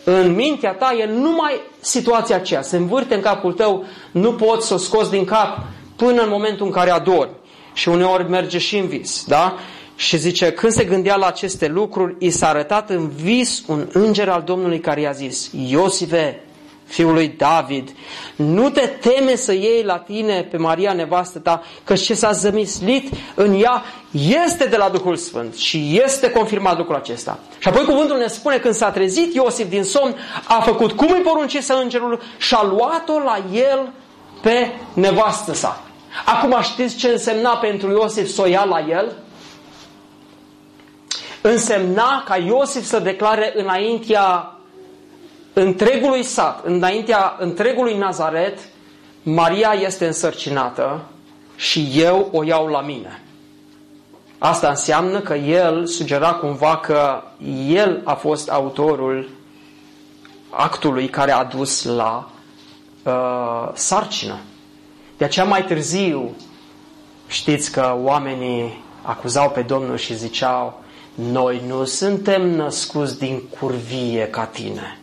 În mintea ta e numai situația aceea, se învârte în capul tău, nu poți să o scoți din cap până în momentul în care adori. Și uneori merge și în vis, da? Și zice, când se gândea la aceste lucruri, i s-a arătat în vis un înger al Domnului care i-a zis, Iosive, fiul lui David, nu te teme să iei la tine pe Maria nevastă ta, că ce s-a zămislit în ea este de la Duhul Sfânt și este confirmat lucrul acesta. Și apoi cuvântul ne spune, când s-a trezit Iosif din somn, a făcut cum îi poruncise îngerul și a luat-o la el pe nevastă sa. Acum știți ce însemna pentru Iosif să o ia la el? Însemna ca Iosif să declare înaintea întregului sat, înaintea întregului Nazaret, Maria este însărcinată și eu o iau la mine. Asta înseamnă că el sugera cumva că el a fost autorul actului care a dus la uh, sarcină. De aceea mai târziu știți că oamenii acuzau pe Domnul și ziceau noi nu suntem născuți din curvie ca tine.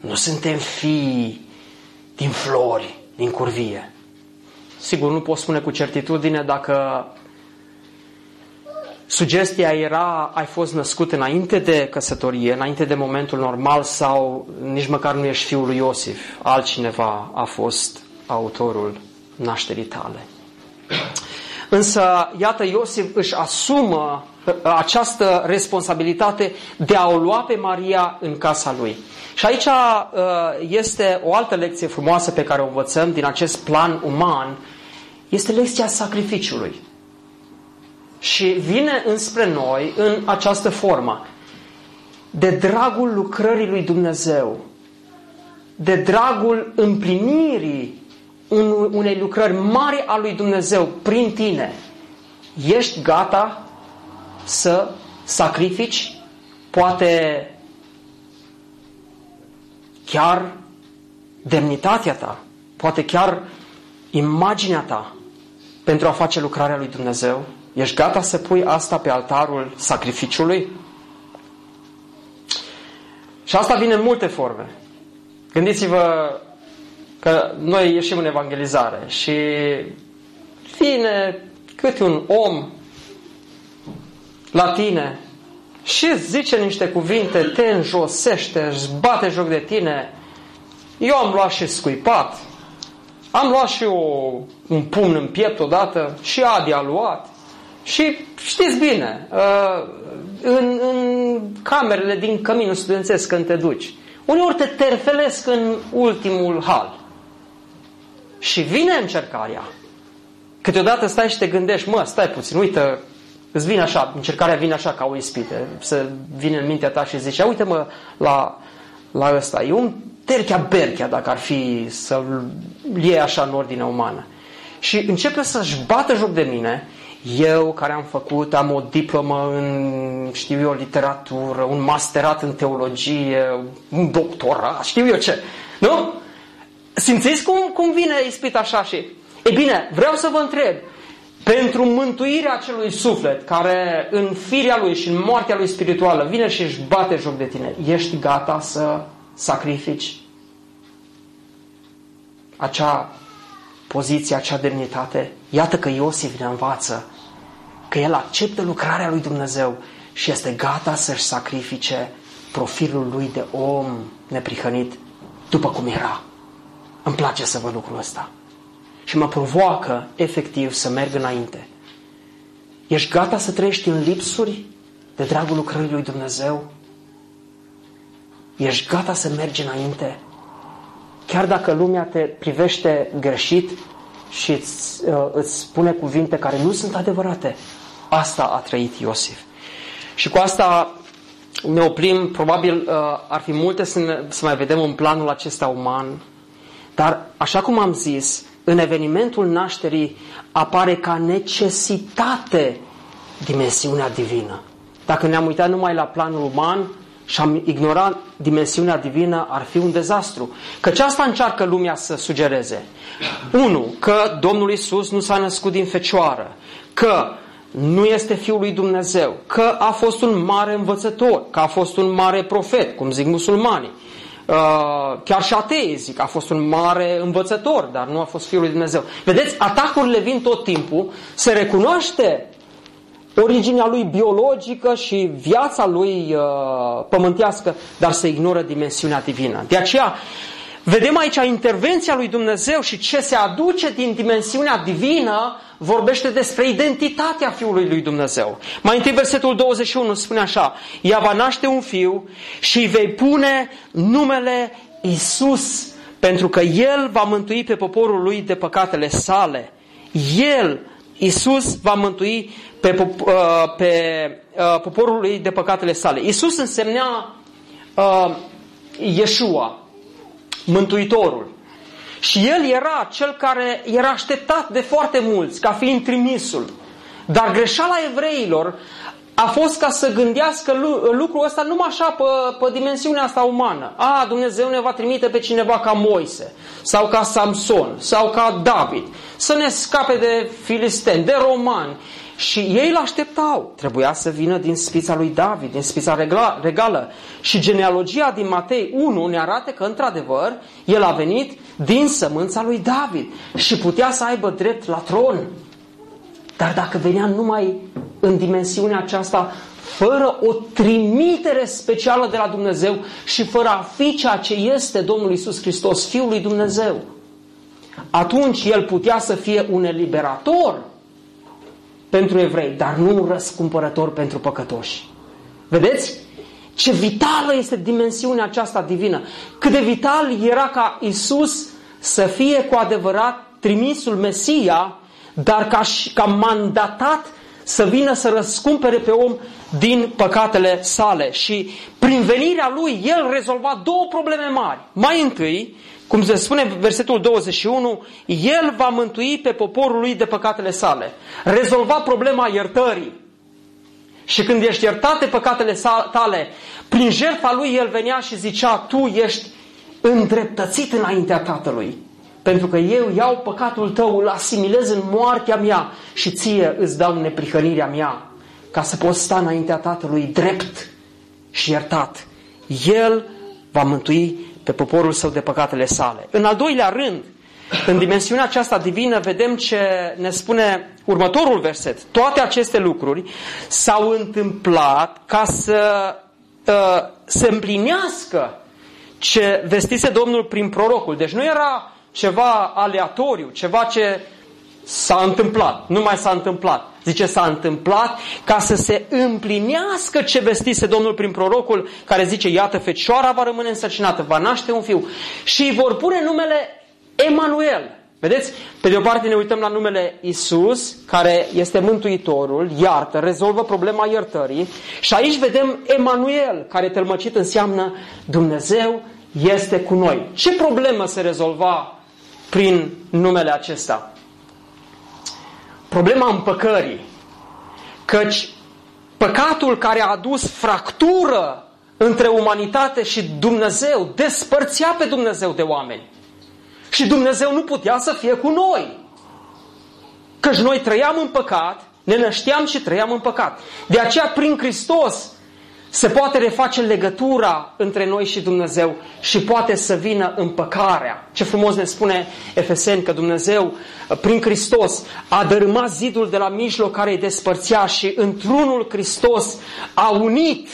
Nu suntem fii din flori, din curvie. Sigur, nu pot spune cu certitudine dacă sugestia era ai fost născut înainte de căsătorie, înainte de momentul normal sau nici măcar nu ești fiul lui Iosif. Altcineva a fost autorul nașterii tale. Însă, iată, Iosif își asumă uh, această responsabilitate de a o lua pe Maria în casa lui. Și aici uh, este o altă lecție frumoasă pe care o învățăm din acest plan uman, este lecția sacrificiului. Și vine înspre noi în această formă. De dragul lucrării lui Dumnezeu, de dragul împlinirii unei lucrări mari a lui Dumnezeu prin tine, ești gata să sacrifici poate chiar demnitatea ta, poate chiar imaginea ta pentru a face lucrarea lui Dumnezeu? Ești gata să pui asta pe altarul sacrificiului? Și asta vine în multe forme. Gândiți-vă că noi ieșim în evangelizare și vine câte un om la tine și zice niște cuvinte, te înjosește, își bate joc de tine. Eu am luat și scuipat, am luat și o, un pumn în piept odată, și Adi a luat. Și știți bine, uh, în, în camerele din căminul studențesc când te duci, uneori te terfelesc în ultimul hal. Și vine încercarea. Câteodată stai și te gândești, mă, stai puțin, uite, îți vine așa, încercarea vine așa ca o ispită, să vine în mintea ta și zici, uite-mă la, la ăsta, e un terchea berchea dacă ar fi să-l iei așa în ordine umană. Și începe să-și bată joc de mine, eu care am făcut, am o diplomă în, știu eu, literatură, un masterat în teologie, un doctorat, știu eu ce. Nu? Simțiți cum, cum vine ispit așa și... E bine, vreau să vă întreb, pentru mântuirea acelui suflet care în firea lui și în moartea lui spirituală vine și își bate joc de tine, ești gata să sacrifici acea poziție, acea demnitate? Iată că Iosif ne învață că el acceptă lucrarea lui Dumnezeu și este gata să-și sacrifice profilul lui de om neprihănit după cum era. Îmi place să văd lucrul ăsta. Și mă provoacă efectiv să merg înainte. Ești gata să trăiești în lipsuri de dragul lucrării lui Dumnezeu? Ești gata să mergi înainte? Chiar dacă lumea te privește greșit și îți, uh, îți spune cuvinte care nu sunt adevărate, asta a trăit Iosif. Și cu asta ne oprim, probabil uh, ar fi multe să, ne, să mai vedem în planul acesta uman, dar așa cum am zis, în evenimentul nașterii apare ca necesitate dimensiunea divină. Dacă ne-am uitat numai la planul uman și am ignorat dimensiunea divină, ar fi un dezastru. Căci asta încearcă lumea să sugereze. Unu, că Domnul Isus nu s-a născut din fecioară, că nu este Fiul lui Dumnezeu, că a fost un mare învățător, că a fost un mare profet, cum zic musulmanii, Uh, chiar și atei zic, a fost un mare învățător, dar nu a fost Fiul lui Dumnezeu. Vedeți, atacurile vin tot timpul, se recunoaște originea lui biologică și viața lui uh, pământească, dar se ignoră dimensiunea divină. De aceea, vedem aici intervenția lui Dumnezeu și ce se aduce din dimensiunea divină vorbește despre identitatea Fiului lui Dumnezeu. Mai întâi versetul 21 spune așa, ea va naște un fiu și îi vei pune numele Isus, pentru că El va mântui pe poporul lui de păcatele sale. El, Isus, va mântui pe, uh, pe uh, poporul lui de păcatele sale. Isus însemnea uh, Yeshua, Mântuitorul. Și el era cel care era așteptat de foarte mulți ca fiind trimisul. Dar greșeala evreilor a fost ca să gândească lucrul ăsta numai așa pe, pe dimensiunea asta umană. A, Dumnezeu ne va trimite pe cineva ca Moise, sau ca Samson, sau ca David, să ne scape de filisteni, de romani. Și ei îl așteptau. Trebuia să vină din spița lui David, din spița regală. Și genealogia din Matei 1 ne arată că, într-adevăr, el a venit din sămânța lui David și putea să aibă drept la tron. Dar dacă venea numai în dimensiunea aceasta, fără o trimitere specială de la Dumnezeu și fără a fi ceea ce este Domnul Isus Hristos, Fiul lui Dumnezeu, atunci el putea să fie un eliberator pentru evrei, dar nu un răscumpărător pentru păcătoși. Vedeți? Ce vitală este dimensiunea aceasta divină. Cât de vital era ca Isus să fie cu adevărat trimisul Mesia, dar ca, ca mandatat să vină să răscumpere pe om din păcatele sale. Și prin venirea lui, el rezolva două probleme mari. Mai întâi, cum se spune versetul 21, el va mântui pe poporul lui de păcatele sale. Rezolva problema iertării. Și când ești iertat de păcatele tale, prin jertfa lui el venea și zicea, tu ești îndreptățit înaintea Tatălui. Pentru că eu iau păcatul tău, îl asimilez în moartea mea și ție îți dau neprihănirea mea ca să poți sta înaintea Tatălui drept și iertat. El va mântui pe poporul său de păcatele sale. În al doilea rând, în dimensiunea aceasta divină vedem ce ne spune următorul verset. Toate aceste lucruri s-au întâmplat ca să uh, se împlinească ce vestise Domnul prin prorocul. Deci nu era ceva aleatoriu, ceva ce s-a întâmplat, nu mai s-a întâmplat. Zice, s-a întâmplat ca să se împlinească ce vestise Domnul prin prorocul, care zice, iată, fecioara va rămâne însărcinată, va naște un fiu și îi vor pune numele Emanuel. Vedeți? Pe de o parte ne uităm la numele Isus, care este Mântuitorul, iartă, rezolvă problema iertării. Și aici vedem Emanuel, care tălmăcit înseamnă Dumnezeu este cu noi. Ce problemă se rezolva prin numele acesta? Problema împăcării. Căci păcatul care a adus fractură între umanitate și Dumnezeu despărțea pe Dumnezeu de oameni. Și Dumnezeu nu putea să fie cu noi. Căci noi trăiam în păcat, ne nășteam și trăiam în păcat. De aceea, prin Hristos, se poate reface legătura între noi și Dumnezeu și poate să vină împăcarea. Ce frumos ne spune Efeseni că Dumnezeu, prin Hristos, a dărâmat zidul de la mijloc care îi despărțea și într-unul Hristos a unit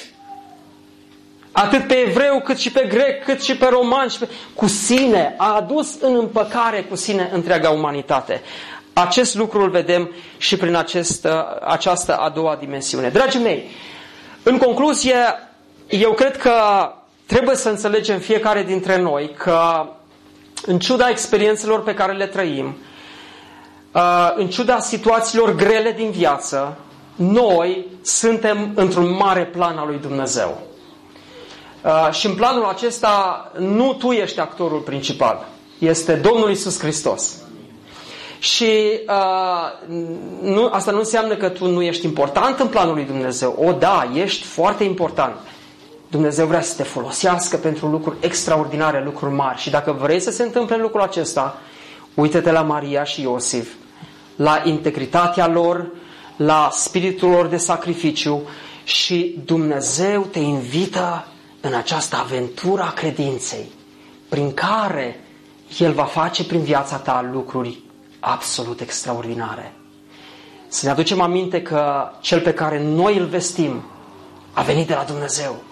atât pe evreu, cât și pe grec, cât și pe roman, și pe... cu sine, a adus în împăcare cu sine întreaga umanitate. Acest lucru îl vedem și prin acest, această a doua dimensiune. Dragii mei, în concluzie, eu cred că trebuie să înțelegem fiecare dintre noi că în ciuda experiențelor pe care le trăim, uh, în ciuda situațiilor grele din viață, noi suntem într-un mare plan al lui Dumnezeu. Uh, și în planul acesta nu tu ești actorul principal, este Domnul Isus Hristos. Și uh, nu, asta nu înseamnă că tu nu ești important în planul lui Dumnezeu. O, da, ești foarte important. Dumnezeu vrea să te folosească pentru lucruri extraordinare, lucruri mari. Și dacă vrei să se întâmple lucrul acesta, uită-te la Maria și Iosif, la integritatea lor, la spiritul lor de sacrificiu și Dumnezeu te invită în această aventură a credinței, prin care El va face prin viața ta lucruri absolut extraordinare. Să ne aducem aminte că cel pe care noi îl vestim a venit de la Dumnezeu.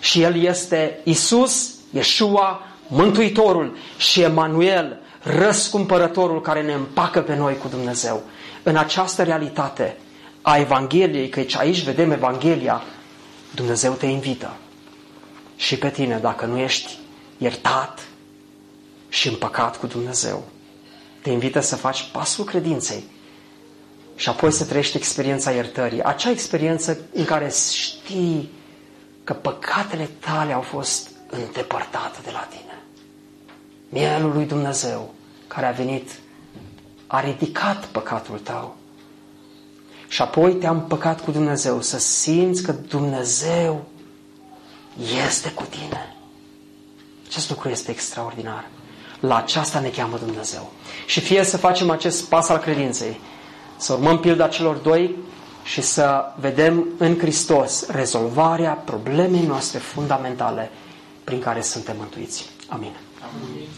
Și El este Isus, Yeshua, Mântuitorul și Emanuel, răscumpărătorul care ne împacă pe noi cu Dumnezeu. În această realitate a Evangheliei, căci aici vedem Evanghelia, Dumnezeu te invită. Și pe tine, dacă nu ești iertat și împăcat cu Dumnezeu, te invită să faci pasul credinței și apoi să trăiești experiența iertării. Acea experiență în care știi că păcatele tale au fost îndepărtate de la tine. Mielul lui Dumnezeu care a venit a ridicat păcatul tău. Și apoi te-am păcat cu Dumnezeu, să simți că Dumnezeu este cu tine. Acest lucru este extraordinar. La aceasta ne cheamă Dumnezeu. Și fie să facem acest pas al credinței, să urmăm pilda celor doi și să vedem în Hristos rezolvarea problemei noastre fundamentale prin care suntem mântuiți. Amin. Amin.